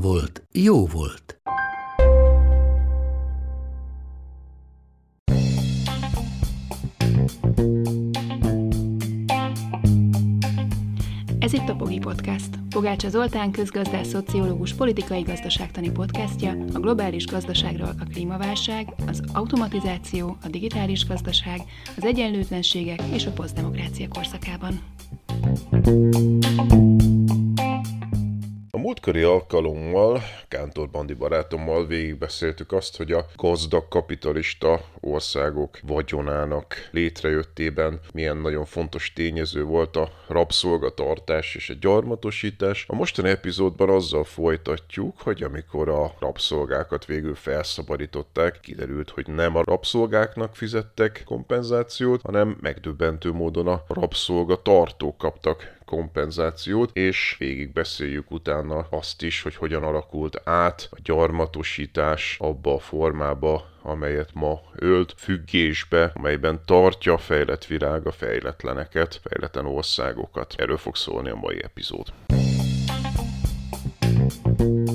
volt, jó volt. Ez itt a Pogi Podcast. Pogácsa Zoltán közgazdás, szociológus, politikai gazdaságtani podcastja a globális gazdaságról a klímaválság, az automatizáció, a digitális gazdaság, az egyenlőtlenségek és a posztdemokrácia korszakában. A múltkori alkalommal, Kántor Bandi barátommal végigbeszéltük azt, hogy a gazdag kapitalista országok vagyonának létrejöttében milyen nagyon fontos tényező volt a rabszolgatartás és a gyarmatosítás. A mostani epizódban azzal folytatjuk, hogy amikor a rabszolgákat végül felszabadították, kiderült, hogy nem a rabszolgáknak fizettek kompenzációt, hanem megdöbbentő módon a rabszolgatartók kaptak kompenzációt, és végig beszéljük utána azt is, hogy hogyan alakult át a gyarmatosítás abba a formába, amelyet ma ölt, függésbe, amelyben tartja a fejlett virág a fejletleneket, fejletlen országokat. Erről fog szólni a mai epizód. A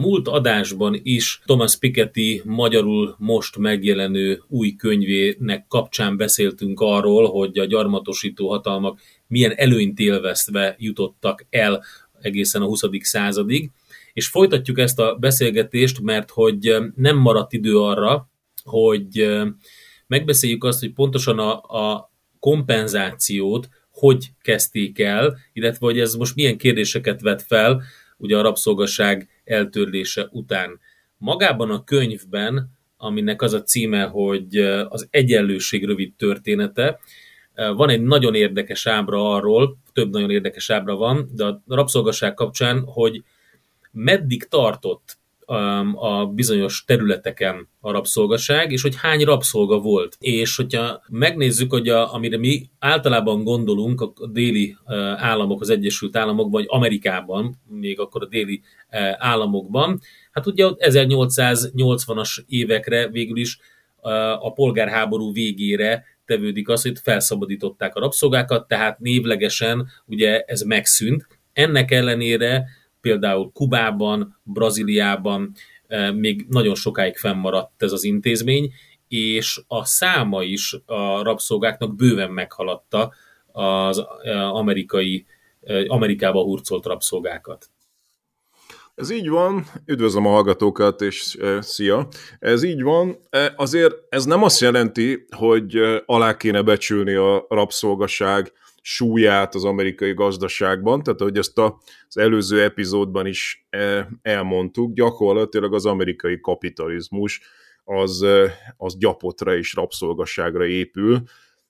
múlt adásban is Thomas Piketty magyarul most megjelenő új könyvének kapcsán beszéltünk arról, hogy a gyarmatosító hatalmak milyen előnyt élvezve jutottak el egészen a 20. századig. És folytatjuk ezt a beszélgetést, mert hogy nem maradt idő arra, hogy megbeszéljük azt, hogy pontosan a, a kompenzációt hogy kezdték el, illetve hogy ez most milyen kérdéseket vet fel, ugye a rabszolgaság eltörlése után. Magában a könyvben, aminek az a címe, hogy az egyenlőség rövid története, van egy nagyon érdekes ábra arról, több nagyon érdekes ábra van, de a rabszolgaság kapcsán, hogy meddig tartott a bizonyos területeken a rabszolgaság, és hogy hány rabszolga volt. És hogyha megnézzük, hogy a, amire mi általában gondolunk, a déli államok, az Egyesült Államokban, vagy Amerikában, még akkor a déli államokban, hát ugye 1880-as évekre végül is a polgárháború végére tevődik az, hogy felszabadították a rabszolgákat, tehát névlegesen ugye ez megszűnt. Ennek ellenére például Kubában, Brazíliában még nagyon sokáig fennmaradt ez az intézmény, és a száma is a rabszolgáknak bőven meghaladta az amerikai, Amerikába hurcolt rabszolgákat. Ez így van, üdvözlöm a hallgatókat, és szia! Ez így van, azért ez nem azt jelenti, hogy alá kéne becsülni a rabszolgaság súlyát az amerikai gazdaságban, tehát hogy ezt az előző epizódban is e, elmondtuk, gyakorlatilag az amerikai kapitalizmus az, e, az gyapotra és rabszolgasságra épül,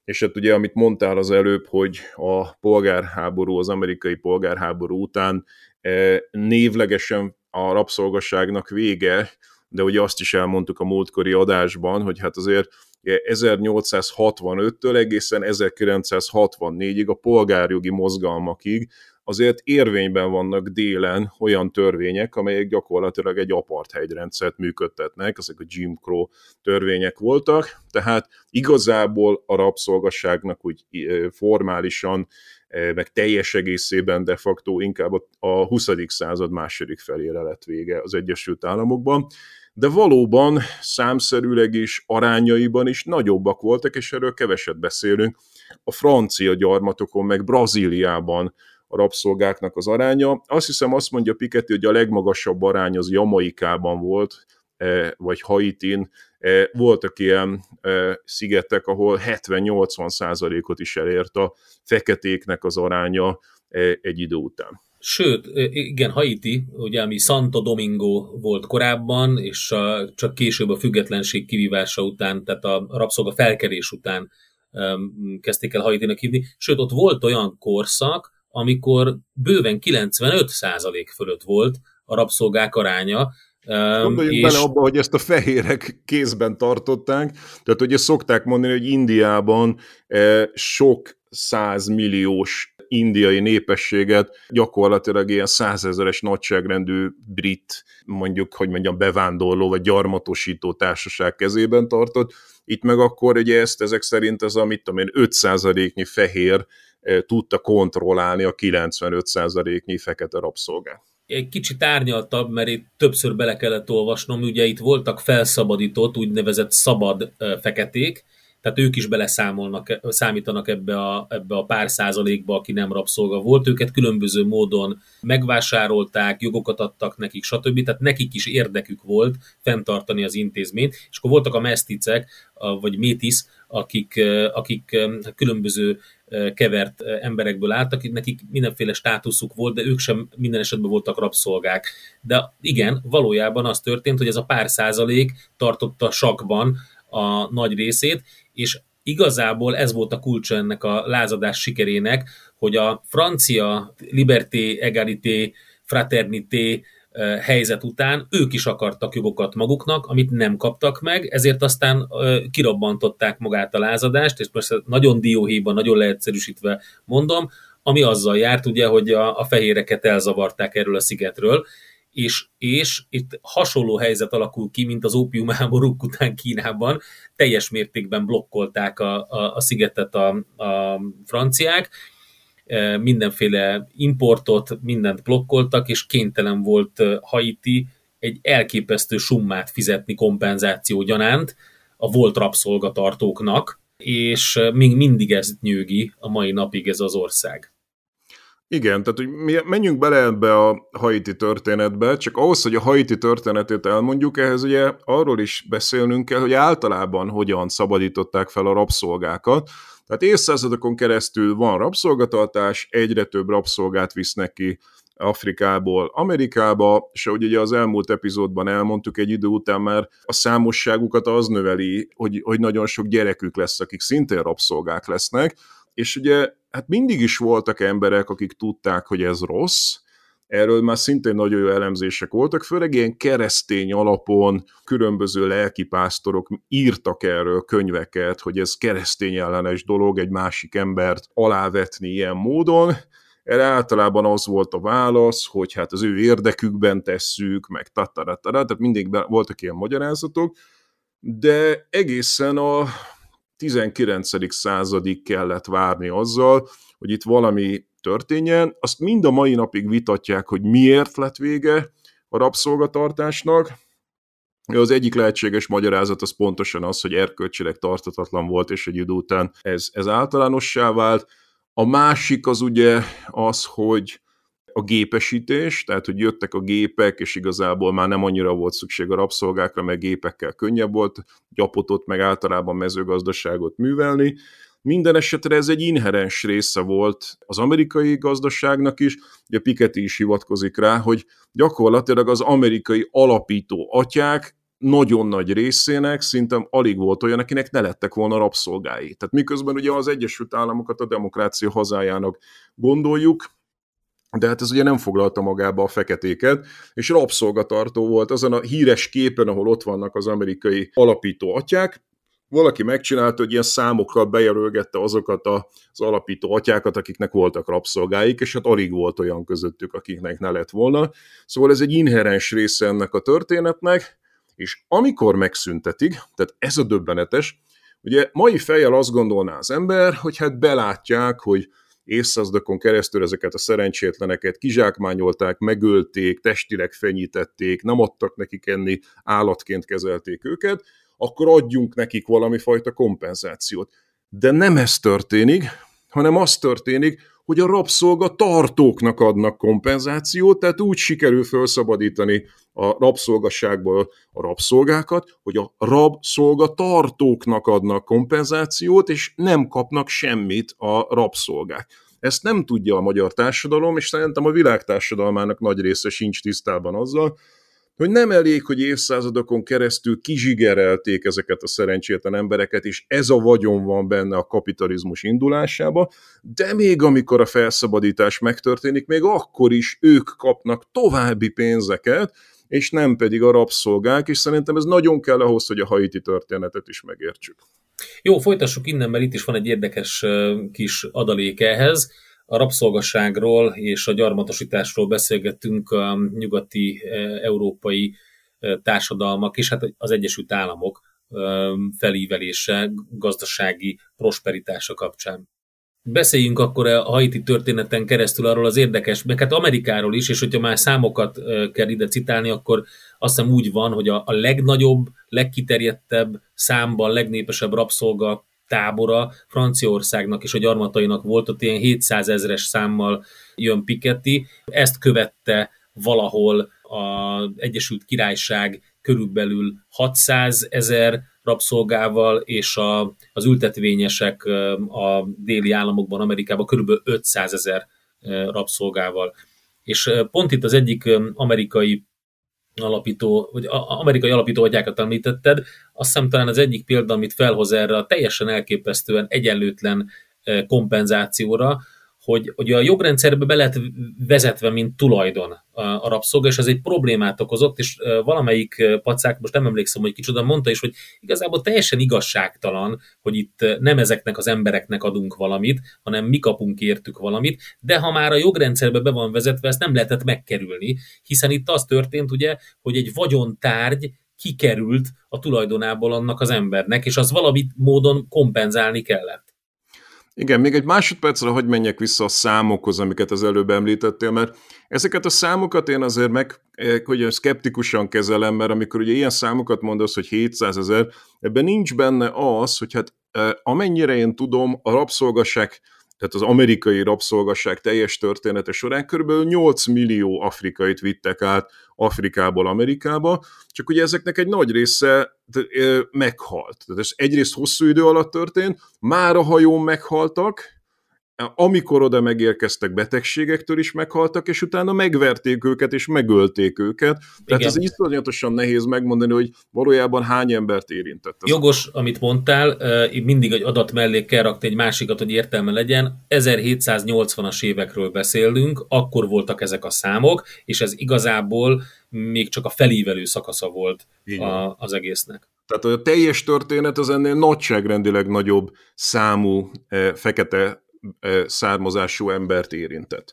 és hát ugye, amit mondtál az előbb, hogy a polgárháború, az amerikai polgárháború után e, névlegesen a rabszolgasságnak vége, de ugye azt is elmondtuk a múltkori adásban, hogy hát azért 1865-től egészen 1964-ig a polgárjogi mozgalmakig azért érvényben vannak délen olyan törvények, amelyek gyakorlatilag egy apartheid rendszert működtetnek, ezek a Jim Crow törvények voltak, tehát igazából a rabszolgasságnak úgy formálisan, meg teljes egészében de facto inkább a 20. század második felére lett vége az Egyesült Államokban, de valóban számszerűleg is, arányaiban is nagyobbak voltak, és erről keveset beszélünk. A francia gyarmatokon, meg Brazíliában a rabszolgáknak az aránya. Azt hiszem azt mondja Piketty, hogy a legmagasabb arány az Jamaikában volt, e, vagy Haitin, e, voltak ilyen e, szigetek, ahol 70-80 százalékot is elért a feketéknek az aránya egy idő után. Sőt, igen, Haiti, ugye, ami Santo Domingo volt korábban, és a, csak később a függetlenség kivívása után, tehát a rabszolga felkerés után um, kezdték el Haitinak hívni. Sőt, ott volt olyan korszak, amikor bőven 95% fölött volt a rabszolgák aránya, Gondoljunk és... bele abba, hogy ezt a fehérek kézben tartották, tehát ugye szokták mondani, hogy Indiában eh, sok százmilliós indiai népességet gyakorlatilag ilyen százezeres nagyságrendű brit, mondjuk, hogy mondjam, bevándorló vagy gyarmatosító társaság kezében tartott. Itt meg akkor ugye ezt ezek szerint az, amit tudom én, 5%-nyi fehér eh, tudta kontrollálni a 95%-nyi fekete rabszolgát egy kicsit árnyaltabb, mert itt többször bele kellett olvasnom, ugye itt voltak felszabadított, úgynevezett szabad feketék, tehát ők is beleszámolnak, számítanak ebbe a, ebbe a pár százalékba, aki nem rabszolga volt, őket különböző módon megvásárolták, jogokat adtak nekik, stb. Tehát nekik is érdekük volt fenntartani az intézményt, és akkor voltak a meszticek, vagy métis, akik, akik különböző kevert emberekből álltak, nekik mindenféle státuszuk volt, de ők sem minden esetben voltak rabszolgák. De igen, valójában az történt, hogy ez a pár százalék tartotta sakban a nagy részét, és igazából ez volt a kulcsa ennek a lázadás sikerének, hogy a francia liberté, egalité, fraternité helyzet után ők is akartak jogokat maguknak, amit nem kaptak meg, ezért aztán kirobbantották magát a lázadást, és persze nagyon dióhéjban, nagyon leegyszerűsítve mondom, ami azzal járt ugye, hogy a, a fehéreket elzavarták erről a szigetről, és, és itt hasonló helyzet alakul ki, mint az ópiumháborúk után Kínában, teljes mértékben blokkolták a, a, a szigetet a, a franciák, e, mindenféle importot, mindent blokkoltak, és kénytelen volt e, Haiti egy elképesztő summát fizetni kompenzáció gyanánt a volt rabszolgatartóknak, és e, még mindig ezt nyőgi a mai napig ez az ország. Igen, tehát hogy mi menjünk bele ebbe a haiti történetbe, csak ahhoz, hogy a haiti történetét elmondjuk, ehhez ugye arról is beszélnünk kell, hogy általában hogyan szabadították fel a rabszolgákat. Tehát évszázadokon keresztül van rabszolgatartás, egyre több rabszolgát visznek ki Afrikából Amerikába, és ahogy ugye az elmúlt epizódban elmondtuk, egy idő után már a számosságukat az növeli, hogy, hogy nagyon sok gyerekük lesz, akik szintén rabszolgák lesznek, és ugye hát mindig is voltak emberek, akik tudták, hogy ez rossz, erről már szintén nagyon jó elemzések voltak, főleg ilyen keresztény alapon különböző lelkipásztorok írtak erről könyveket, hogy ez keresztény ellenes dolog egy másik embert alávetni ilyen módon. Erre általában az volt a válasz, hogy hát az ő érdekükben tesszük, meg tataratara, tehát mindig voltak ilyen magyarázatok, de egészen a 19. századig kellett várni azzal, hogy itt valami történjen. Azt mind a mai napig vitatják, hogy miért lett vége a rabszolgatartásnak. Az egyik lehetséges magyarázat az pontosan az, hogy erkölcsileg tartatatlan volt, és egy idő után ez, ez általánossá vált. A másik az ugye az, hogy a gépesítés, tehát hogy jöttek a gépek, és igazából már nem annyira volt szükség a rabszolgákra, meg gépekkel könnyebb volt gyapotot, meg általában mezőgazdaságot művelni. Minden esetre ez egy inherens része volt az amerikai gazdaságnak is, ugye Piketty is hivatkozik rá, hogy gyakorlatilag az amerikai alapító atyák nagyon nagy részének szinte alig volt olyan, akinek ne lettek volna rabszolgái. Tehát miközben ugye az Egyesült Államokat a demokrácia hazájának gondoljuk, de hát ez ugye nem foglalta magába a feketéket, és rabszolgatartó volt azon a híres képen, ahol ott vannak az amerikai alapító atyák, valaki megcsinálta, hogy ilyen számokkal bejelölgette azokat az alapító atyákat, akiknek voltak rabszolgáik, és hát alig volt olyan közöttük, akiknek ne lett volna. Szóval ez egy inherens része ennek a történetnek, és amikor megszüntetik, tehát ez a döbbenetes, ugye mai fejjel azt gondolná az ember, hogy hát belátják, hogy évszázadokon keresztül ezeket a szerencsétleneket kizsákmányolták, megölték, testileg fenyítették, nem adtak nekik enni, állatként kezelték őket, akkor adjunk nekik valami fajta kompenzációt. De nem ez történik, hanem az történik, hogy a rabszolga tartóknak adnak kompenzációt, tehát úgy sikerül felszabadítani a rabszolgasságból a rabszolgákat, hogy a rabszolga tartóknak adnak kompenzációt, és nem kapnak semmit a rabszolgák. ezt nem tudja a magyar társadalom, és szerintem a világ társadalmának nagy része sincs tisztában azzal, hogy nem elég, hogy évszázadokon keresztül kizsigerelték ezeket a szerencsétlen embereket, és ez a vagyon van benne a kapitalizmus indulásába, de még amikor a felszabadítás megtörténik, még akkor is ők kapnak további pénzeket, és nem pedig a rabszolgák, és szerintem ez nagyon kell ahhoz, hogy a haiti történetet is megértsük. Jó, folytassuk innen, mert itt is van egy érdekes kis adalék ehhez a rabszolgaságról és a gyarmatosításról beszélgettünk a nyugati európai társadalmak és hát az Egyesült Államok felívelése, gazdasági prosperitása kapcsán. Beszéljünk akkor a haiti történeten keresztül arról az érdekes, meg hát Amerikáról is, és hogyha már számokat kell ide citálni, akkor azt hiszem úgy van, hogy a, a legnagyobb, legkiterjedtebb számban, legnépesebb rabszolga tábora Franciaországnak és a gyarmatainak volt, ott ilyen 700 ezres számmal jön Piketty. Ezt követte valahol az Egyesült Királyság körülbelül 600 ezer rabszolgával, és a, az ültetvényesek a déli államokban, Amerikában körülbelül 500 ezer rabszolgával. És pont itt az egyik amerikai alapító, vagy amerikai alapító agyákat említetted, azt hiszem talán az egyik példa, amit felhoz erre a teljesen elképesztően egyenlőtlen kompenzációra, hogy, hogy a jogrendszerbe be lehet vezetve, mint tulajdon a rabszolga, és ez egy problémát okozott, és valamelyik pacák, most nem emlékszem, hogy kicsoda mondta is, hogy igazából teljesen igazságtalan, hogy itt nem ezeknek az embereknek adunk valamit, hanem mi kapunk értük valamit, de ha már a jogrendszerbe be van vezetve, ezt nem lehetett megkerülni, hiszen itt az történt, ugye, hogy egy vagyontárgy kikerült a tulajdonából annak az embernek, és az valamit módon kompenzálni kellett. Igen, még egy másodpercre hogy menjek vissza a számokhoz, amiket az előbb említettél, mert ezeket a számokat én azért meg, eh, hogy szkeptikusan kezelem, mert amikor ugye ilyen számokat mondasz, hogy 700 ezer, ebben nincs benne az, hogy hát eh, amennyire én tudom, a rabszolgaság tehát az amerikai rabszolgasság teljes története során kb. 8 millió afrikait vittek át Afrikából Amerikába, csak ugye ezeknek egy nagy része meghalt. Tehát ez egyrészt hosszú idő alatt történt, már a hajón meghaltak, amikor oda megérkeztek, betegségektől is meghaltak, és utána megverték őket, és megölték őket. Tehát Igen. ez iszonyatosan nehéz megmondani, hogy valójában hány embert érintett. Ez Jogos, a... amit mondtál, mindig egy adat mellé kell rakni egy másikat, hogy értelme legyen. 1780-as évekről beszélünk, akkor voltak ezek a számok, és ez igazából még csak a felívelő szakasza volt a, az egésznek. Tehát a teljes történet az ennél nagyságrendileg nagyobb számú e, fekete származású embert érintett.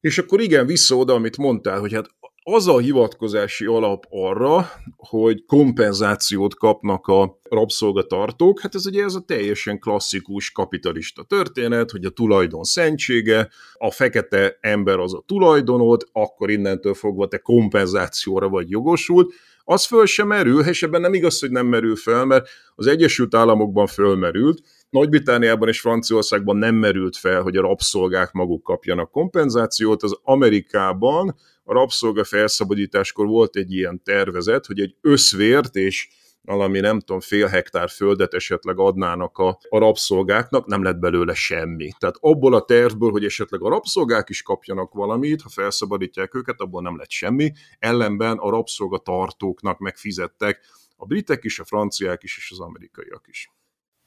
És akkor igen, vissza oda, amit mondtál, hogy hát az a hivatkozási alap arra, hogy kompenzációt kapnak a rabszolgatartók, hát ez ugye ez a teljesen klasszikus kapitalista történet, hogy a tulajdon szentsége, a fekete ember az a tulajdonod, akkor innentől fogva te kompenzációra vagy jogosult, az föl sem merül, és ebben nem igaz, hogy nem merül fel, mert az Egyesült Államokban fölmerült, nagy-Britániában és Franciaországban nem merült fel, hogy a rabszolgák maguk kapjanak kompenzációt, az Amerikában a rabszolga felszabadításkor volt egy ilyen tervezet, hogy egy összvért és valami nem tudom, fél hektár földet esetleg adnának a, a rabszolgáknak, nem lett belőle semmi. Tehát abból a tervből, hogy esetleg a rabszolgák is kapjanak valamit, ha felszabadítják őket, abból nem lett semmi. Ellenben a rabszolgatartóknak megfizettek a britek is, a franciák is, és az amerikaiak is.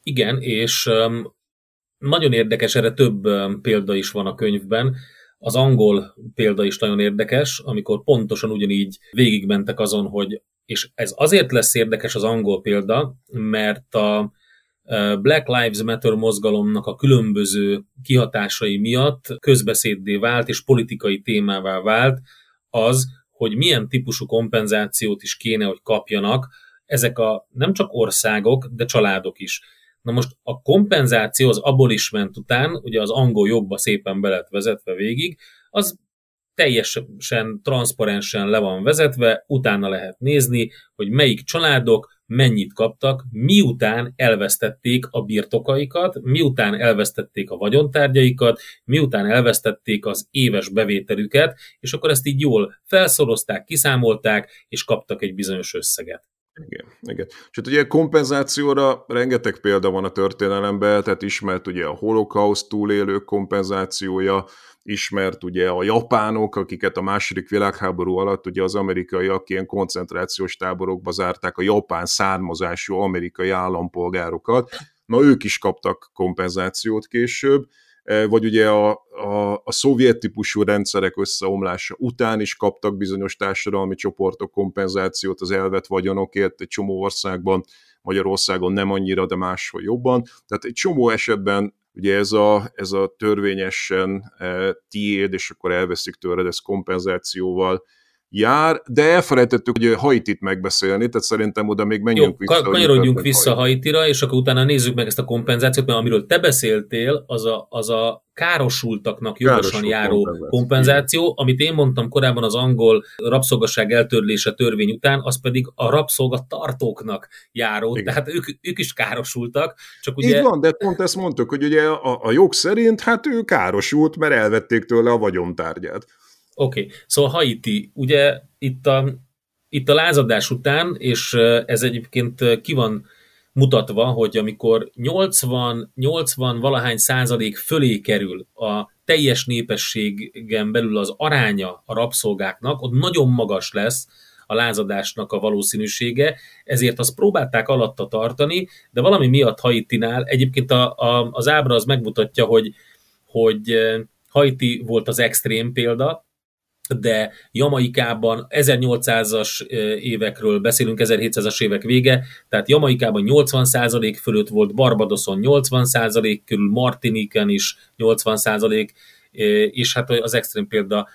Igen, és nagyon érdekes, erre több példa is van a könyvben. Az angol példa is nagyon érdekes, amikor pontosan ugyanígy végigmentek azon, hogy, és ez azért lesz érdekes az angol példa, mert a Black Lives Matter mozgalomnak a különböző kihatásai miatt közbeszéddé vált és politikai témává vált az, hogy milyen típusú kompenzációt is kéne, hogy kapjanak ezek a nem csak országok, de családok is. Na most a kompenzáció az abolishment után, ugye az angol jogba szépen be lett vezetve végig, az teljesen transzparensen le van vezetve, utána lehet nézni, hogy melyik családok mennyit kaptak, miután elvesztették a birtokaikat, miután elvesztették a vagyontárgyaikat, miután elvesztették az éves bevételüket, és akkor ezt így jól felszorozták, kiszámolták, és kaptak egy bizonyos összeget. Igen, igen. És hát ugye kompenzációra rengeteg példa van a történelemben, tehát ismert ugye a holokauszt túlélők kompenzációja, ismert ugye a japánok, akiket a második világháború alatt ugye az amerikaiak ilyen koncentrációs táborokba zárták a japán származású amerikai állampolgárokat. Na ők is kaptak kompenzációt később, e, vagy ugye a, a, a szovjet típusú rendszerek összeomlása után is kaptak bizonyos társadalmi csoportok kompenzációt az elvett vagyonokért egy csomó országban, Magyarországon nem annyira, de máshol jobban. Tehát egy csomó esetben ugye ez a, ez a törvényesen e, tiéd, és akkor elveszik tőled ezt kompenzációval, jár, de elfelejtettük hogy Haitit megbeszélni, tehát szerintem oda még menjünk Jó, vissza. Kanyarodjunk vissza Haitira, és akkor utána nézzük meg ezt a kompenzációt, mert amiről te beszéltél, az a, az a károsultaknak jogosan Károsult járó kompenzáció. kompenzáció, amit én mondtam korábban az angol rabszolgaság eltörlése törvény után, az pedig a rabszolgatartóknak járó, Igen. tehát ők, ők is károsultak. Csak ugye... Így van, de pont ezt mondtuk, hogy ugye a, a jog szerint hát ő károsult, mert elvették tőle a vagyontárgyát. Oké, okay. szóval Haiti, ugye itt a, itt a lázadás után, és ez egyébként ki van mutatva, hogy amikor 80, 80 valahány százalék fölé kerül a teljes népességen belül az aránya a rabszolgáknak, ott nagyon magas lesz a lázadásnak a valószínűsége, ezért azt próbálták alatta tartani, de valami miatt Haitinál, egyébként a, a, az ábra az megmutatja, hogy, hogy Haiti volt az extrém példa, de Jamaikában 1800-as évekről beszélünk, 1700-as évek vége, tehát Jamaikában 80% fölött volt, Barbadoson 80% körül, Martiniken is 80%, és hát az extrém példa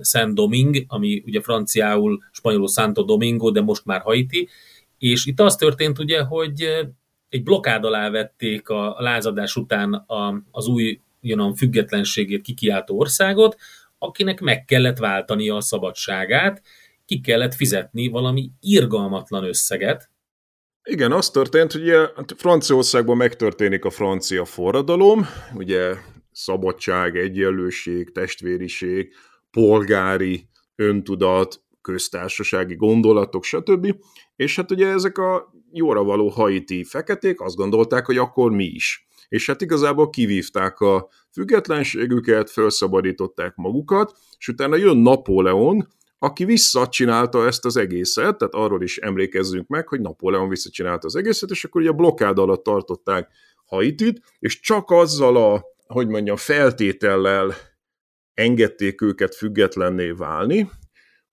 Saint Domingue, ami ugye franciául, spanyolul Santo Domingo, de most már Haiti, és itt az történt ugye, hogy egy blokád alá vették a lázadás után az új jön függetlenségét kikiáltó országot, akinek meg kellett váltania a szabadságát, ki kellett fizetni valami irgalmatlan összeget. Igen, az történt, hogy Franciaországban megtörténik a francia forradalom, ugye szabadság, egyenlőség, testvériség, polgári öntudat, köztársasági gondolatok, stb. És hát ugye ezek a jóra való haiti feketék azt gondolták, hogy akkor mi is. És hát igazából kivívták a függetlenségüket, felszabadították magukat, és utána jön Napóleon, aki visszacsinálta ezt az egészet, tehát arról is emlékezzünk meg, hogy Napóleon visszacsinálta az egészet, és akkor ugye a blokkád alatt tartották Haitit, és csak azzal a, hogy mondjam, feltétellel engedték őket függetlenné válni,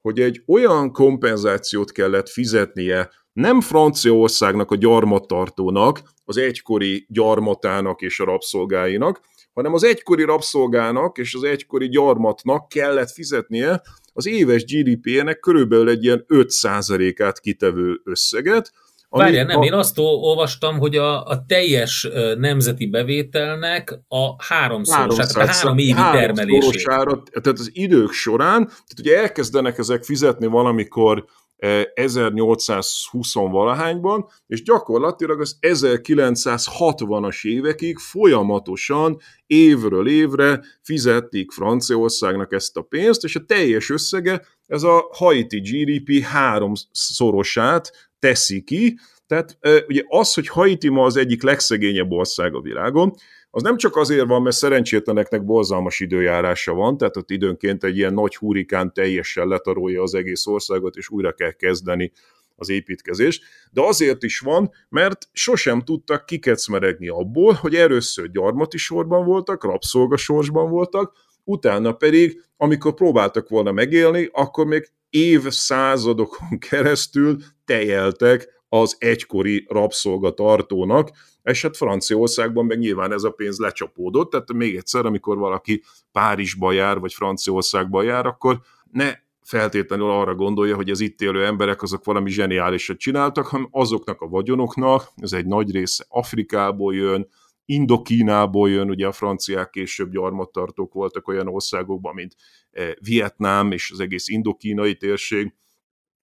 hogy egy olyan kompenzációt kellett fizetnie nem Franciaországnak a gyarmattartónak, az egykori gyarmatának és a rabszolgáinak, hanem az egykori rabszolgának és az egykori gyarmatnak kellett fizetnie az éves GDP-nek körülbelül egy ilyen 5%-át kitevő összeget, Várjál, nem, a... én azt olvastam, hogy a, a teljes nemzeti bevételnek a háromszoros, tehát a három évi termelését. Tehát az idők során, tehát ugye elkezdenek ezek fizetni valamikor 1820-valahányban, és gyakorlatilag az 1960-as évekig folyamatosan évről évre fizették Franciaországnak ezt a pénzt, és a teljes összege ez a Haiti GDP háromszorosát teszi ki, tehát ugye az, hogy Haiti ma az egyik legszegényebb ország a világon, az nem csak azért van, mert szerencsétleneknek borzalmas időjárása van, tehát ott időnként egy ilyen nagy hurikán teljesen letarolja az egész országot, és újra kell kezdeni az építkezést, de azért is van, mert sosem tudtak kikecmeregni abból, hogy először gyarmati sorban voltak, rabszolgasorsban voltak, utána pedig, amikor próbáltak volna megélni, akkor még évszázadokon keresztül tejeltek az egykori rabszolgatartónak, és hát Franciaországban meg nyilván ez a pénz lecsapódott, tehát még egyszer, amikor valaki Párizsba jár, vagy Franciaországba jár, akkor ne feltétlenül arra gondolja, hogy az itt élő emberek azok valami zseniálisat csináltak, hanem azoknak a vagyonoknak, ez egy nagy része Afrikából jön, Indokínából jön, ugye a franciák később gyarmattartók voltak olyan országokban, mint eh, Vietnám és az egész indokínai térség,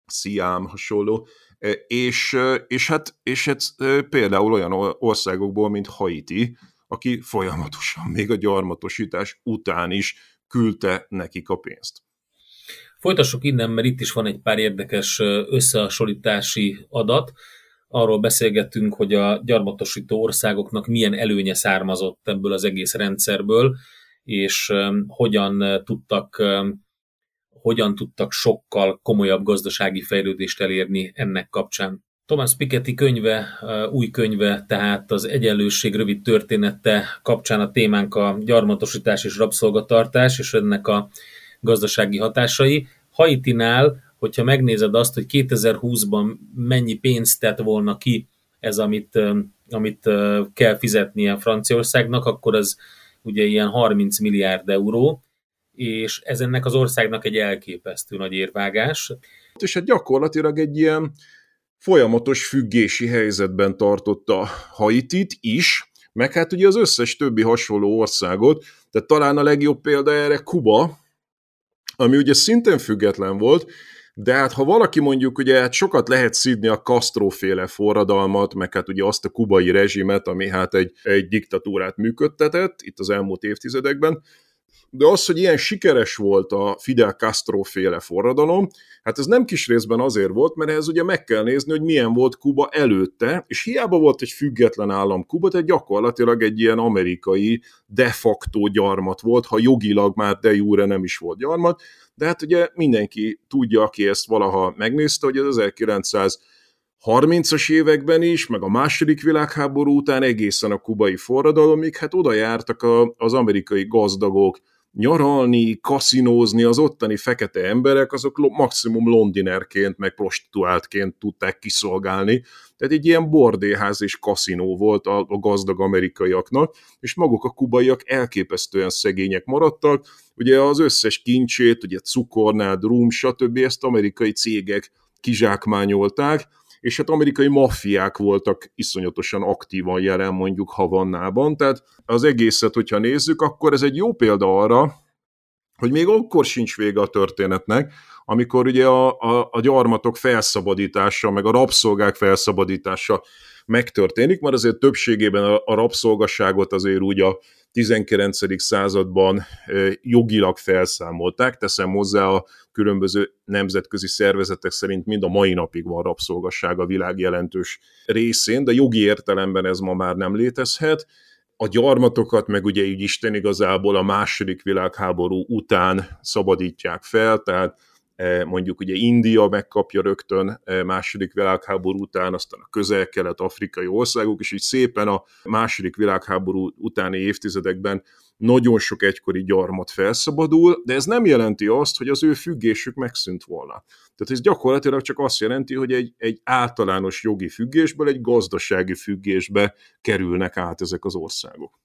Sziám hasonló, és, és, hát, és hát például olyan országokból, mint Haiti, aki folyamatosan még a gyarmatosítás után is küldte nekik a pénzt. Folytassuk innen, mert itt is van egy pár érdekes összehasonlítási adat. Arról beszélgettünk, hogy a gyarmatosító országoknak milyen előnye származott ebből az egész rendszerből, és hogyan tudtak, hogyan tudtak sokkal komolyabb gazdasági fejlődést elérni ennek kapcsán. Thomas Piketty könyve, új könyve, tehát az egyenlőség rövid története kapcsán a témánk a gyarmatosítás és rabszolgatartás, és ennek a gazdasági hatásai. Haitinál, hogyha megnézed azt, hogy 2020-ban mennyi pénzt tett volna ki ez, amit, amit kell fizetnie Franciaországnak, akkor az ugye ilyen 30 milliárd euró, és ez ennek az országnak egy elképesztő nagy érvágás. És hát gyakorlatilag egy ilyen folyamatos függési helyzetben tartotta Haitit is, meg hát ugye az összes többi hasonló országot, tehát talán a legjobb példa erre Kuba, ami ugye szintén független volt, de hát ha valaki mondjuk ugye hát sokat lehet szídni a Castro féle forradalmat, meg hát ugye azt a kubai rezsimet, ami hát egy, egy diktatúrát működtetett itt az elmúlt évtizedekben, de az, hogy ilyen sikeres volt a Fidel Castro féle forradalom, hát ez nem kis részben azért volt, mert ez ugye meg kell nézni, hogy milyen volt Kuba előtte, és hiába volt egy független állam Kuba, tehát gyakorlatilag egy ilyen amerikai de facto gyarmat volt, ha jogilag már de jure nem is volt gyarmat, de hát ugye mindenki tudja, aki ezt valaha megnézte, hogy az 1900 30-as években is, meg a második világháború után egészen a kubai forradalomig, hát oda jártak a, az amerikai gazdagok, nyaralni, kaszinózni, az ottani fekete emberek, azok maximum londinerként, meg prostituáltként tudták kiszolgálni. Tehát egy ilyen bordéház és kaszinó volt a, a gazdag amerikaiaknak, és maguk a kubaiak elképesztően szegények maradtak. Ugye az összes kincsét, ugye cukornád, rum, stb. ezt amerikai cégek kizsákmányolták, és hát amerikai maffiák voltak iszonyatosan aktívan jelen mondjuk Havannában, tehát az egészet, hogyha nézzük, akkor ez egy jó példa arra, hogy még akkor sincs vége a történetnek, amikor ugye a, a, a gyarmatok felszabadítása, meg a rabszolgák felszabadítása megtörténik, mert azért többségében a, a rabszolgasságot azért úgy a 19. században jogilag felszámolták, teszem hozzá a különböző nemzetközi szervezetek szerint mind a mai napig van rabszolgasság a világ jelentős részén, de jogi értelemben ez ma már nem létezhet. A gyarmatokat meg ugye így Isten igazából a második világháború után szabadítják fel, tehát mondjuk ugye India megkapja rögtön e, második világháború után, aztán a közel-kelet-afrikai országok, és így szépen a második világháború utáni évtizedekben nagyon sok egykori gyarmat felszabadul, de ez nem jelenti azt, hogy az ő függésük megszűnt volna. Tehát ez gyakorlatilag csak azt jelenti, hogy egy, egy általános jogi függésből egy gazdasági függésbe kerülnek át ezek az országok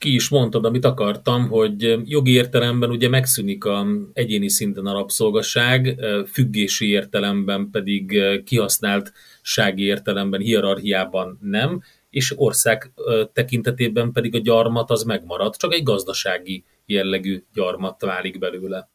ki is mondtad, amit akartam, hogy jogi értelemben ugye megszűnik a egyéni szinten a rabszolgaság, függési értelemben pedig kihasznált sági értelemben, hierarchiában nem, és ország tekintetében pedig a gyarmat az megmarad, csak egy gazdasági jellegű gyarmat válik belőle.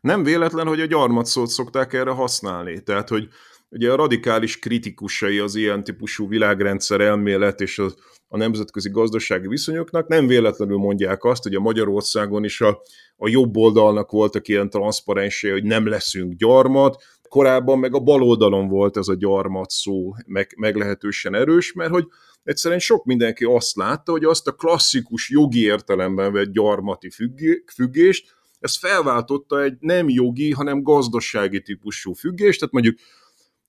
Nem véletlen, hogy a gyarmat szót szokták erre használni. Tehát, hogy ugye a radikális kritikusai az ilyen típusú világrendszer elmélet és az a nemzetközi gazdasági viszonyoknak. Nem véletlenül mondják azt, hogy a Magyarországon is a, a jobb oldalnak voltak ilyen transzparensé, hogy nem leszünk gyarmat, korábban meg a bal oldalon volt ez a gyarmat szó meg, meglehetősen erős, mert hogy egyszerűen sok mindenki azt látta, hogy azt a klasszikus jogi értelemben vett gyarmati függést, ez felváltotta egy nem jogi, hanem gazdasági típusú függést, tehát mondjuk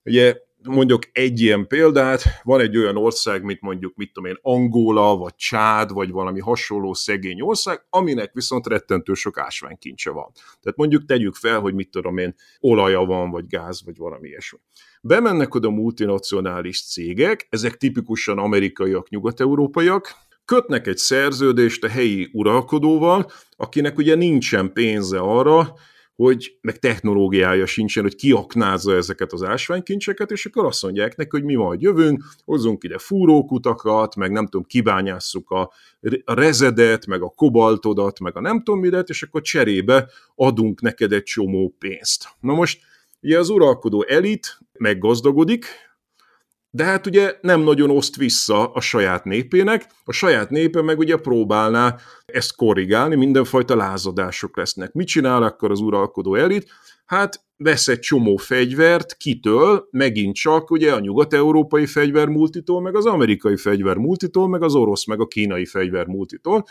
ugye mondjuk egy ilyen példát, van egy olyan ország, mint mondjuk, mit tudom én, Angola, vagy Csád, vagy valami hasonló szegény ország, aminek viszont rettentő sok ásványkincse van. Tehát mondjuk tegyük fel, hogy mit tudom én, olaja van, vagy gáz, vagy valami ilyesmi. Bemennek oda multinacionális cégek, ezek tipikusan amerikaiak, nyugat-európaiak, kötnek egy szerződést a helyi uralkodóval, akinek ugye nincsen pénze arra, hogy meg technológiája sincsen, hogy kiaknázza ezeket az ásványkincseket, és akkor azt mondják neki, hogy mi majd jövünk, hozzunk ide fúrókutakat, meg nem tudom, kibányásszuk a rezedet, meg a kobaltodat, meg a nem tudom midet, és akkor cserébe adunk neked egy csomó pénzt. Na most, ugye az uralkodó elit meggazdagodik, de hát ugye nem nagyon oszt vissza a saját népének, a saját népe meg ugye próbálná ezt korrigálni, mindenfajta lázadások lesznek. Mit csinál akkor az uralkodó elit? Hát vesz egy csomó fegyvert, kitől? Megint csak ugye a nyugat-európai fegyvermultitól, meg az amerikai fegyvermultitól, meg az orosz, meg a kínai fegyvermultitól,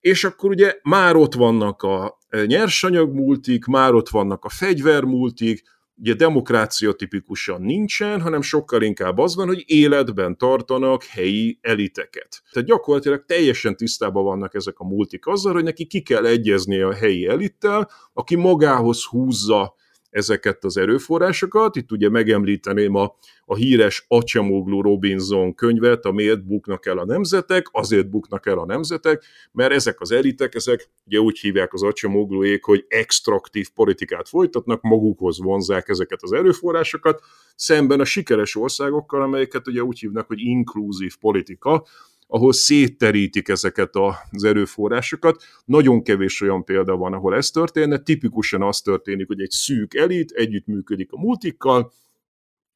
és akkor ugye már ott vannak a nyersanyagmultik, már ott vannak a fegyvermultik, ugye demokrácia tipikusan nincsen, hanem sokkal inkább az van, hogy életben tartanak helyi eliteket. Tehát gyakorlatilag teljesen tisztában vannak ezek a multik azzal, hogy neki ki kell egyezni a helyi elittel, aki magához húzza ezeket az erőforrásokat. Itt ugye megemlíteném a, a híres Acemoglu Robinson könyvet, a Miért buknak el a nemzetek, azért buknak el a nemzetek, mert ezek az elitek, ezek ugye úgy hívják az Acemogluék, hogy extraktív politikát folytatnak, magukhoz vonzák ezeket az erőforrásokat, szemben a sikeres országokkal, amelyeket ugye úgy hívnak, hogy inkluzív politika, ahol szétterítik ezeket az erőforrásokat. Nagyon kevés olyan példa van, ahol ez történne. Tipikusan az történik, hogy egy szűk elit együttműködik a multikkal,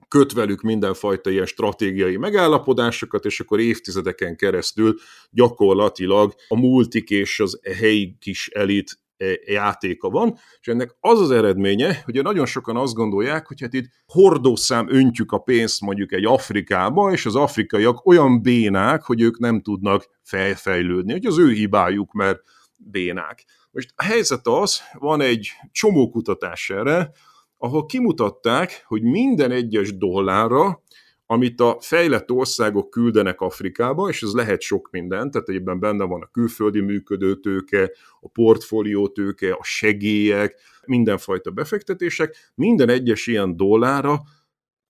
köt velük mindenfajta ilyen stratégiai megállapodásokat, és akkor évtizedeken keresztül gyakorlatilag a multik és az helyi kis elit játéka van, és ennek az az eredménye, hogy nagyon sokan azt gondolják, hogy hát itt hordószám öntjük a pénzt mondjuk egy Afrikába, és az afrikaiak olyan bénák, hogy ők nem tudnak felfejlődni, hogy az ő hibájuk, mert bénák. Most a helyzet az, van egy csomó kutatás erre, ahol kimutatták, hogy minden egyes dollárra amit a fejlett országok küldenek Afrikába, és ez lehet sok minden, tehát egyben benne van a külföldi működőtőke, a portfóliótőke, a segélyek, mindenfajta befektetések, minden egyes ilyen dollára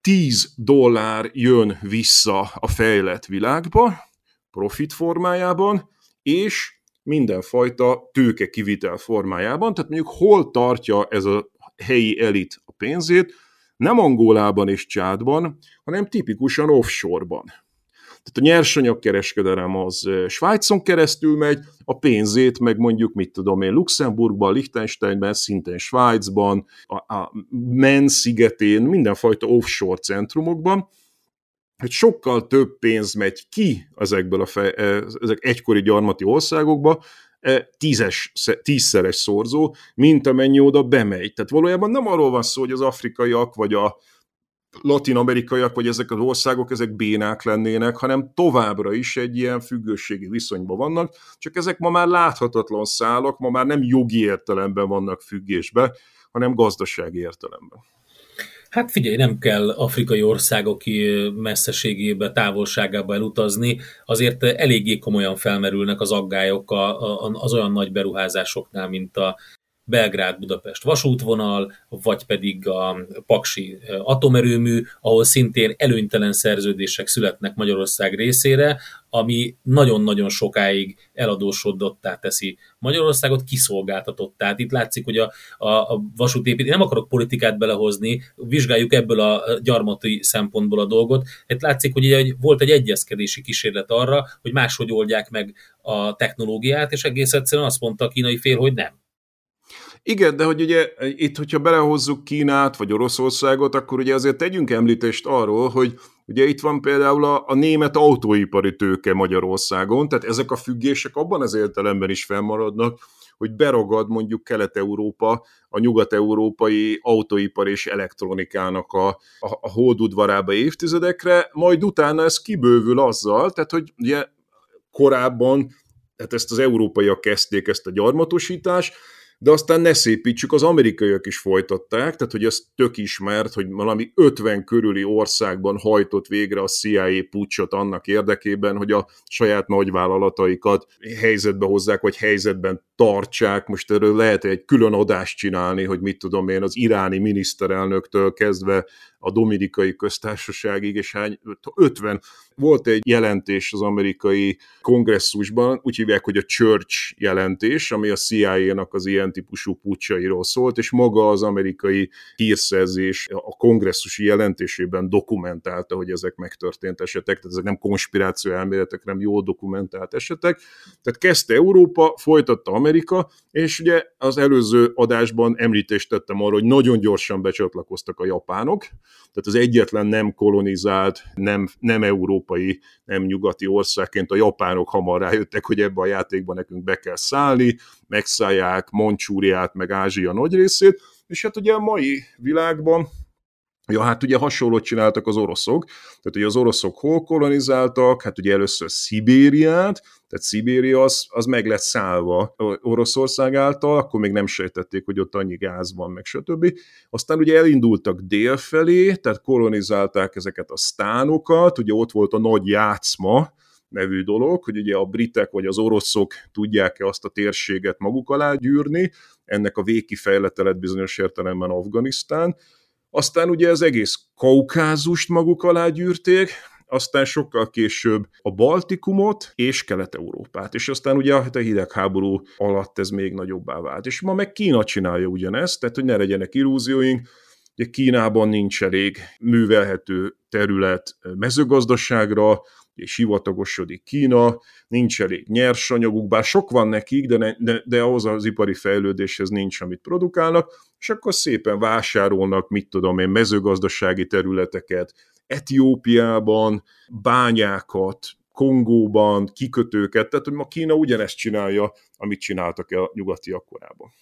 10 dollár jön vissza a fejlett világba, profit formájában, és mindenfajta tőke kivitel formájában, tehát mondjuk hol tartja ez a helyi elit a pénzét, nem Angolában és Csádban, hanem tipikusan offshore-ban. Tehát a nyersanyagkereskedelem az Svájcon keresztül megy, a pénzét meg mondjuk, mit tudom én, Luxemburgban, Liechtensteinben, szintén Svájcban, a, a Men szigetén, mindenfajta offshore centrumokban, hogy sokkal több pénz megy ki ezekből a fe, ezek egykori gyarmati országokba, tízes, tízszeres szorzó, mint amennyi oda bemegy. Tehát valójában nem arról van szó, hogy az afrikaiak vagy a latin-amerikaiak, vagy ezek az országok, ezek bénák lennének, hanem továbbra is egy ilyen függőségi viszonyban vannak, csak ezek ma már láthatatlan szálak, ma már nem jogi értelemben vannak függésbe, hanem gazdasági értelemben. Hát figyelj, nem kell afrikai országok messzeségébe, távolságába elutazni, azért eléggé komolyan felmerülnek az aggályok az olyan nagy beruházásoknál, mint a Belgrád-Budapest vasútvonal, vagy pedig a Paksi atomerőmű, ahol szintén előnytelen szerződések születnek Magyarország részére, ami nagyon-nagyon sokáig eladósodottá teszi Magyarországot, kiszolgáltatottá. Itt látszik, hogy a, a, a vasútépítés, nem akarok politikát belehozni, vizsgáljuk ebből a gyarmati szempontból a dolgot. Itt látszik, hogy volt egy egyezkedési kísérlet arra, hogy máshogy oldják meg a technológiát, és egész egyszerűen azt mondta a kínai fél, hogy nem igen, de hogy ugye itt, hogyha belehozzuk Kínát vagy Oroszországot, akkor ugye azért tegyünk említést arról, hogy ugye itt van például a, a német autóipari tőke Magyarországon, tehát ezek a függések abban az értelemben is fennmaradnak, hogy beragad mondjuk Kelet-Európa, a nyugat-európai autóipar és elektronikának a, a, a hódudvarába évtizedekre, majd utána ez kibővül azzal, tehát hogy ugye korábban, tehát ezt az európaiak kezdték ezt a gyarmatosítást, de aztán ne szépítsük, az amerikaiak is folytatták, tehát hogy ez tök ismert, hogy valami 50 körüli országban hajtott végre a CIA pucsot annak érdekében, hogy a saját nagyvállalataikat helyzetbe hozzák, vagy helyzetben tartsák. Most erről lehet egy külön adást csinálni, hogy mit tudom én, az iráni miniszterelnöktől kezdve a Dominikai Köztársaságig, és hány, 50. Volt egy jelentés az amerikai kongresszusban, úgy hívják, hogy a Church jelentés, ami a CIA-nak az ilyen típusú pucsairól szólt, és maga az amerikai hírszerzés a kongresszusi jelentésében dokumentálta, hogy ezek megtörtént esetek, tehát ezek nem konspiráció elméletek, nem jó dokumentált esetek. Tehát kezdte Európa, folytatta Amerika, és ugye az előző adásban említést tettem arra, hogy nagyon gyorsan becsatlakoztak a japánok, Tehát az egyetlen nem kolonizált, nem, nem európai, nem nyugati országként a japánok hamar rájöttek, hogy ebbe a játékba nekünk be kell szállni, megszállják Mancsúriát, meg Ázsia nagy részét, és hát ugye a mai világban Ja, hát ugye hasonlót csináltak az oroszok, tehát ugye az oroszok hol kolonizáltak, hát ugye először Szibériát, tehát Szibéria az, az meg lett szállva Oroszország által, akkor még nem sejtették, hogy ott annyi gáz van, meg stb. Aztán ugye elindultak dél felé, tehát kolonizálták ezeket a stánokat, ugye ott volt a nagy játszma, nevű dolog, hogy ugye a britek vagy az oroszok tudják-e azt a térséget maguk alá gyűrni, ennek a végkifejlete lett bizonyos értelemben Afganisztán, aztán ugye az egész Kaukázust maguk alá gyűrték, aztán sokkal később a Baltikumot és Kelet-Európát, és aztán ugye a hidegháború alatt ez még nagyobbá vált. És ma meg Kína csinálja ugyanezt, tehát hogy ne legyenek illúzióink, Ugye Kínában nincs elég művelhető terület mezőgazdaságra, és hivatagosodik Kína, nincs elég nyersanyaguk, bár sok van nekik, de, ne, de, de ahhoz az ipari fejlődéshez nincs, amit produkálnak, és akkor szépen vásárolnak, mit tudom én, mezőgazdasági területeket, Etiópiában, bányákat, Kongóban, kikötőket, tehát hogy ma Kína ugyanezt csinálja, amit csináltak a nyugatiak korábban.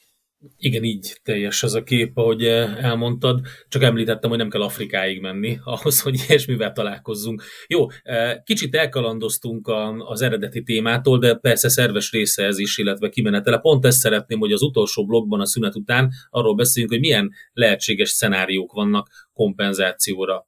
Igen, így teljes az a kép, ahogy eh, elmondtad. Csak említettem, hogy nem kell Afrikáig menni ahhoz, hogy ilyesmivel találkozzunk. Jó, eh, kicsit elkalandoztunk az eredeti témától, de persze szerves része ez is, illetve kimenetele. Pont ezt szeretném, hogy az utolsó blogban a szünet után arról beszéljünk, hogy milyen lehetséges szenáriók vannak kompenzációra.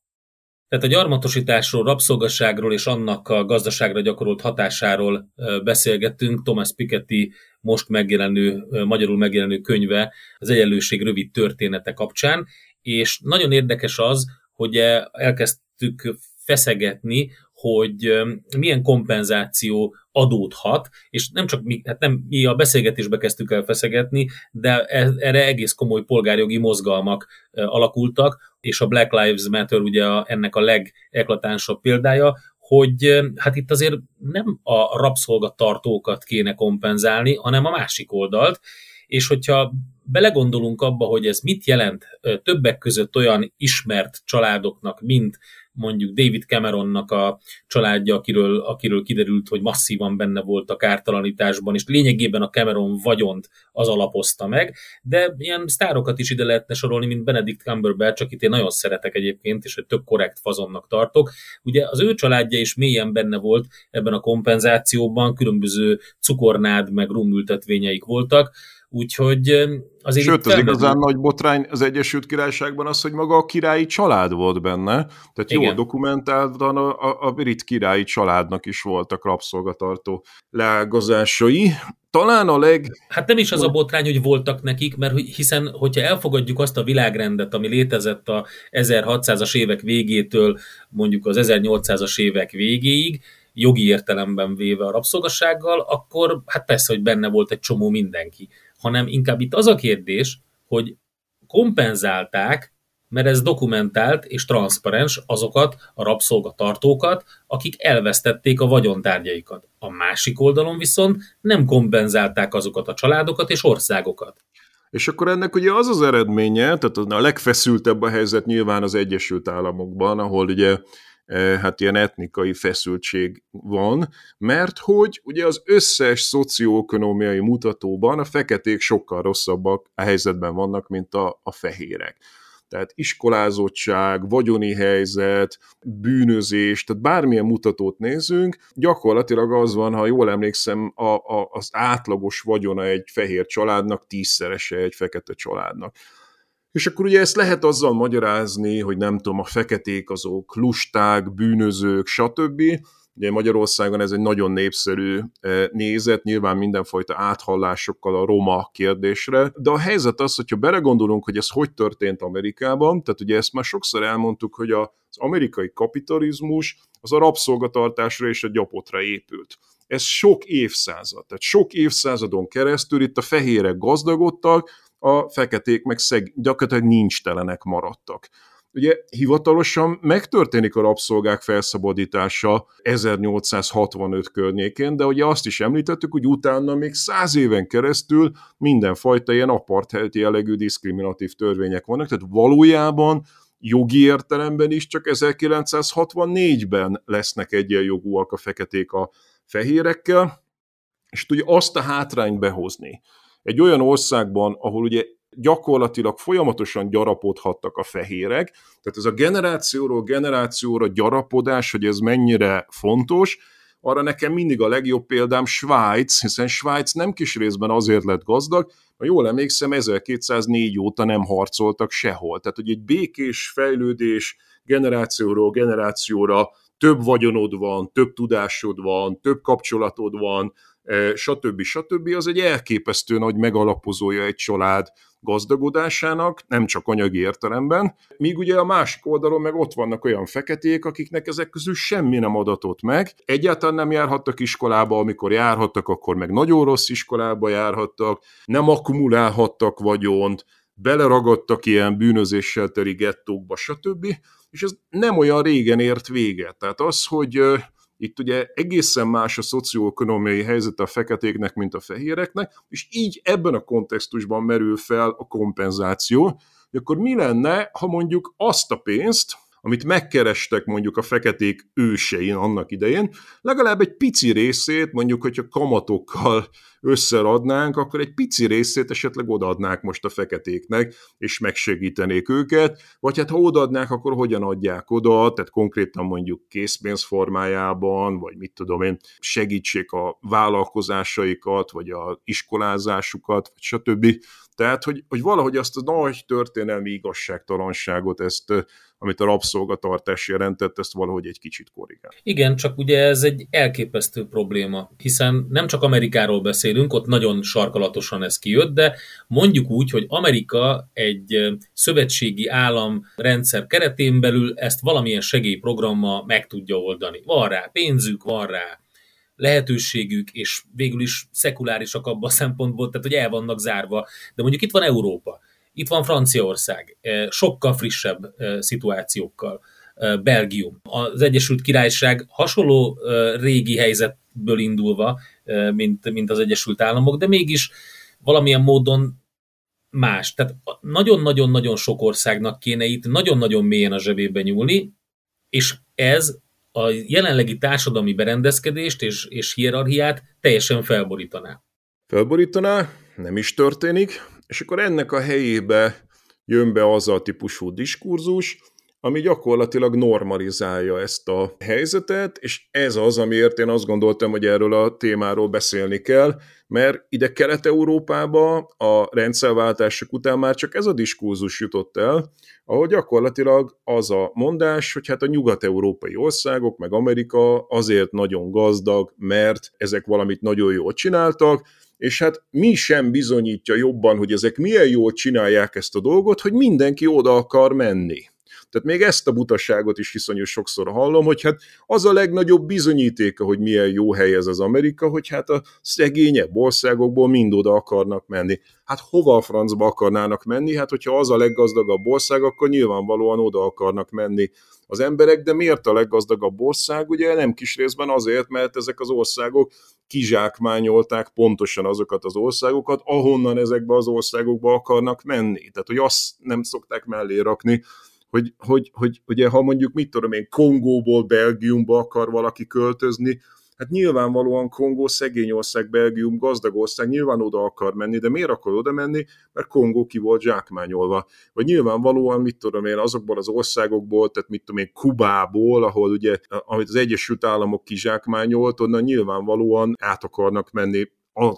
Tehát a gyarmatosításról, rabszolgasságról és annak a gazdaságra gyakorolt hatásáról beszélgettünk. Thomas Piketty most megjelenő, magyarul megjelenő könyve az egyenlőség rövid története kapcsán, és nagyon érdekes az, hogy elkezdtük feszegetni, hogy milyen kompenzáció adódhat, és nem csak mi, hát nem mi a beszélgetésbe kezdtük el feszegetni, de e, erre egész komoly polgárjogi mozgalmak alakultak, és a Black Lives Matter ugye ennek a legeklatánsabb példája, hogy hát itt azért nem a rabszolgatartókat kéne kompenzálni, hanem a másik oldalt, és hogyha belegondolunk abba, hogy ez mit jelent többek között olyan ismert családoknak, mint mondjuk David Cameronnak a családja, akiről, akiről kiderült, hogy masszívan benne volt a kártalanításban, és lényegében a Cameron vagyont az alapozta meg, de ilyen sztárokat is ide lehetne sorolni, mint Benedict Cumberbatch, akit én nagyon szeretek egyébként, és egy tök korrekt fazonnak tartok. Ugye az ő családja is mélyen benne volt ebben a kompenzációban, különböző cukornád meg rumültetvényeik voltak, Úgyhogy azért Sőt, az igazán nagy botrány az Egyesült Királyságban az, hogy maga a királyi család volt benne, tehát Igen. jól dokumentáltan a, a, a brit királyi családnak is voltak rabszolgatartó leágazásai. Talán a leg... Hát nem is az a botrány, hogy voltak nekik, mert hiszen, hogyha elfogadjuk azt a világrendet, ami létezett a 1600-as évek végétől mondjuk az 1800-as évek végéig, jogi értelemben véve a rabszolgassággal, akkor hát persze, hogy benne volt egy csomó mindenki hanem inkább itt az a kérdés, hogy kompenzálták, mert ez dokumentált és transzparens azokat a rabszolgatartókat, akik elvesztették a vagyontárgyaikat. A másik oldalon viszont nem kompenzálták azokat a családokat és országokat. És akkor ennek ugye az az eredménye, tehát a legfeszültebb a helyzet nyilván az Egyesült Államokban, ahol ugye hát ilyen etnikai feszültség van, mert hogy ugye az összes szocioekonomiai mutatóban a feketék sokkal rosszabbak a helyzetben vannak, mint a, a fehérek. Tehát iskolázottság, vagyoni helyzet, bűnözés, tehát bármilyen mutatót nézünk, gyakorlatilag az van, ha jól emlékszem, a, a, az átlagos vagyona egy fehér családnak tízszerese egy fekete családnak. És akkor ugye ezt lehet azzal magyarázni, hogy nem tudom, a feketék azok lusták, bűnözők, stb. Ugye Magyarországon ez egy nagyon népszerű eh, nézet, nyilván mindenfajta áthallásokkal a roma kérdésre, de a helyzet az, hogyha belegondolunk, hogy ez hogy történt Amerikában, tehát ugye ezt már sokszor elmondtuk, hogy az amerikai kapitalizmus az a rabszolgatartásra és a gyapotra épült. Ez sok évszázad, tehát sok évszázadon keresztül itt a fehérek gazdagodtak, a feketék meg szeg, gyakorlatilag nincs telenek maradtak. Ugye hivatalosan megtörténik a rabszolgák felszabadítása 1865 környékén, de ugye azt is említettük, hogy utána még száz éven keresztül mindenfajta ilyen apartheid jellegű diszkriminatív törvények vannak, tehát valójában jogi értelemben is csak 1964-ben lesznek egyenjogúak a feketék a fehérekkel, és ugye azt a hátrányt behozni egy olyan országban, ahol ugye gyakorlatilag folyamatosan gyarapodhattak a fehérek, tehát ez a generációról generációra gyarapodás, hogy ez mennyire fontos, arra nekem mindig a legjobb példám Svájc, hiszen Svájc nem kis részben azért lett gazdag, mert jól emlékszem, 1204 óta nem harcoltak sehol. Tehát, hogy egy békés fejlődés generációról generációra több vagyonod van, több tudásod van, több kapcsolatod van, stb. stb. az egy elképesztő nagy megalapozója egy család gazdagodásának, nem csak anyagi értelemben, míg ugye a másik oldalon meg ott vannak olyan feketék, akiknek ezek közül semmi nem adatott meg, egyáltalán nem járhattak iskolába, amikor járhattak, akkor meg nagyon rossz iskolába járhattak, nem akkumulálhattak vagyont, beleragadtak ilyen bűnözéssel teri gettókba, stb. És ez nem olyan régen ért véget. Tehát az, hogy itt ugye egészen más a szocioekonomiai helyzet a feketéknek, mint a fehéreknek, és így ebben a kontextusban merül fel a kompenzáció, hogy akkor mi lenne, ha mondjuk azt a pénzt, amit megkerestek mondjuk a feketék ősein annak idején, legalább egy pici részét, mondjuk, hogyha kamatokkal összeradnánk, akkor egy pici részét esetleg odaadnák most a feketéknek, és megsegítenék őket, vagy hát ha odaadnák, akkor hogyan adják oda, tehát konkrétan mondjuk készpénz formájában, vagy mit tudom én, segítsék a vállalkozásaikat, vagy a iskolázásukat, vagy stb. Tehát, hogy, hogy valahogy azt a nagy történelmi igazságtalanságot, ezt, amit a rabszolgatartás jelentett, ezt valahogy egy kicsit korrigál. Igen, csak ugye ez egy elképesztő probléma, hiszen nem csak Amerikáról beszélünk, ott nagyon sarkalatosan ez kijött, de mondjuk úgy, hogy Amerika egy szövetségi állam rendszer keretén belül ezt valamilyen segélyprogrammal meg tudja oldani. Van rá pénzük, van rá lehetőségük, és végül is szekulárisak abban a szempontból, tehát hogy el vannak zárva. De mondjuk itt van Európa, itt van Franciaország, eh, sokkal frissebb eh, szituációkkal. Eh, Belgium. Az Egyesült Királyság hasonló régi helyzetből indulva, mint, mint az Egyesült Államok, de mégis valamilyen módon más. Tehát nagyon-nagyon-nagyon sok országnak kéne itt nagyon-nagyon mélyen a zsebébe nyúlni, és ez a jelenlegi társadalmi berendezkedést és, és hierarchiát teljesen felborítaná. Felborítaná, nem is történik, és akkor ennek a helyébe jön be az a típusú diskurzus, ami gyakorlatilag normalizálja ezt a helyzetet, és ez az, amiért én azt gondoltam, hogy erről a témáról beszélni kell, mert ide Kelet-Európába a rendszerváltások után már csak ez a diskurzus jutott el, ahol gyakorlatilag az a mondás, hogy hát a nyugat-európai országok, meg Amerika azért nagyon gazdag, mert ezek valamit nagyon jól csináltak, és hát mi sem bizonyítja jobban, hogy ezek milyen jól csinálják ezt a dolgot, hogy mindenki oda akar menni. Tehát még ezt a butaságot is iszonyú sokszor hallom, hogy hát az a legnagyobb bizonyítéka, hogy milyen jó hely ez az Amerika, hogy hát a szegényebb országokból mind oda akarnak menni. Hát hova a francba akarnának menni? Hát hogyha az a leggazdagabb ország, akkor nyilvánvalóan oda akarnak menni az emberek, de miért a leggazdagabb ország? Ugye nem kis részben azért, mert ezek az országok kizsákmányolták pontosan azokat az országokat, ahonnan ezekbe az országokba akarnak menni. Tehát, hogy azt nem szokták mellé rakni, hogy, hogy, hogy ugye ha mondjuk mit tudom én, Kongóból Belgiumba akar valaki költözni, hát nyilvánvalóan Kongó szegény ország, Belgium gazdag ország, nyilván oda akar menni, de miért akar oda menni? Mert Kongó ki volt zsákmányolva. Vagy nyilvánvalóan, mit tudom én, azokból az országokból, tehát mit tudom én, Kubából, ahol ugye, amit az Egyesült Államok kizsákmányolt, onnan nyilvánvalóan át akarnak menni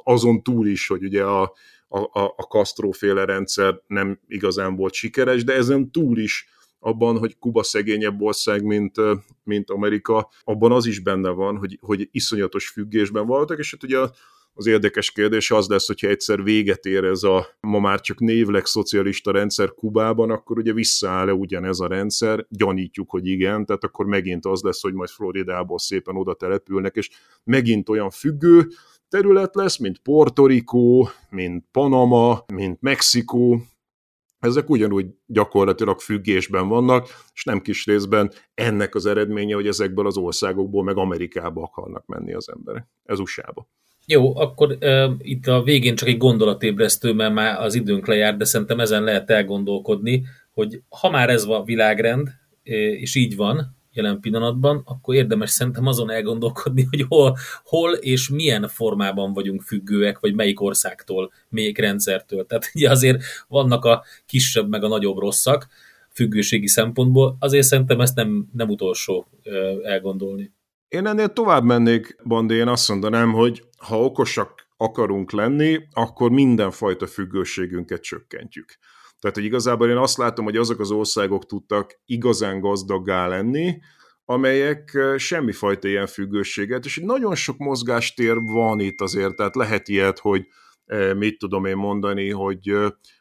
azon túl is, hogy ugye a, a, a Castro féle rendszer nem igazán volt sikeres, de ezen túl is abban, hogy Kuba szegényebb ország, mint, mint Amerika, abban az is benne van, hogy, hogy iszonyatos függésben voltak, és hát ugye az érdekes kérdés az lesz, hogyha egyszer véget ér ez a ma már csak névleg szocialista rendszer Kubában, akkor ugye visszaáll-e ugyanez a rendszer? Gyanítjuk, hogy igen, tehát akkor megint az lesz, hogy majd Floridából szépen oda települnek, és megint olyan függő terület lesz, mint Puerto Rico, mint Panama, mint Mexikó, ezek ugyanúgy gyakorlatilag függésben vannak, és nem kis részben ennek az eredménye, hogy ezekből az országokból meg Amerikába akarnak menni az emberek, ez USA-ba. Jó, akkor uh, itt a végén csak egy gondolatébresztő, mert már az időnk lejár, de szerintem ezen lehet elgondolkodni, hogy ha már ez a világrend, és így van jelen pillanatban, akkor érdemes szerintem azon elgondolkodni, hogy hol, hol és milyen formában vagyunk függőek, vagy melyik országtól, melyik rendszertől. Tehát ugye azért vannak a kisebb meg a nagyobb rosszak függőségi szempontból, azért szerintem ezt nem, nem utolsó elgondolni. Én ennél tovább mennék, Bandi, én azt mondanám, hogy ha okosak akarunk lenni, akkor mindenfajta függőségünket csökkentjük. Tehát, hogy igazából én azt látom, hogy azok az országok tudtak igazán gazdaggá lenni, amelyek semmifajta ilyen függőséget, és nagyon sok mozgástér van itt azért, tehát lehet ilyet, hogy mit tudom én mondani, hogy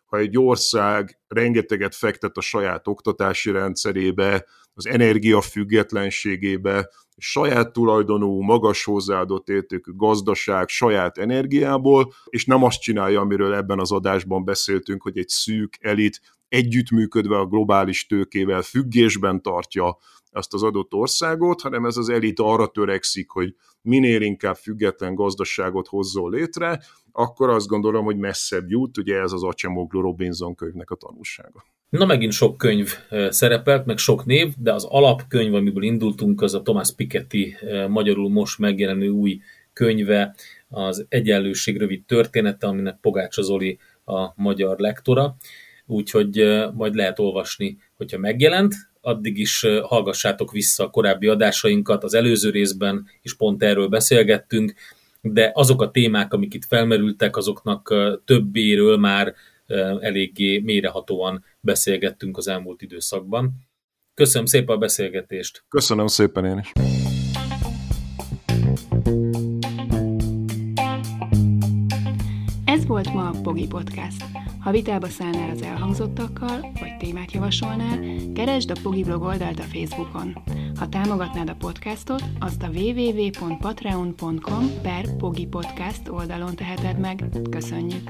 ha egy ország rengeteget fektet a saját oktatási rendszerébe, az energiafüggetlenségébe, saját tulajdonú, magas hozzáadott értékű gazdaság saját energiából, és nem azt csinálja, amiről ebben az adásban beszéltünk, hogy egy szűk elit együttműködve a globális tőkével függésben tartja azt az adott országot, hanem ez az elit arra törekszik, hogy minél inkább független gazdaságot hozzon létre, akkor azt gondolom, hogy messzebb jut, ugye ez az Acemoglu Robinson könyvnek a tanulsága. Na megint sok könyv szerepelt, meg sok név, de az alapkönyv, amiből indultunk, az a Thomas Piketty magyarul most megjelenő új könyve, az Egyenlőség rövid története, aminek Pogács Zoli a magyar lektora, úgyhogy majd lehet olvasni, hogyha megjelent, addig is hallgassátok vissza a korábbi adásainkat, az előző részben is pont erről beszélgettünk, de azok a témák, amik itt felmerültek, azoknak többéről már eléggé mérehatóan beszélgettünk az elmúlt időszakban. Köszönöm szépen a beszélgetést! Köszönöm szépen én is! Ez volt ma a Pogi Podcast. Ha vitába szállnál az elhangzottakkal, vagy témát javasolnál, keresd a Pogi blog oldalt a Facebookon. Ha támogatnád a podcastot, azt a www.patreon.com per Pogi Podcast oldalon teheted meg. Köszönjük!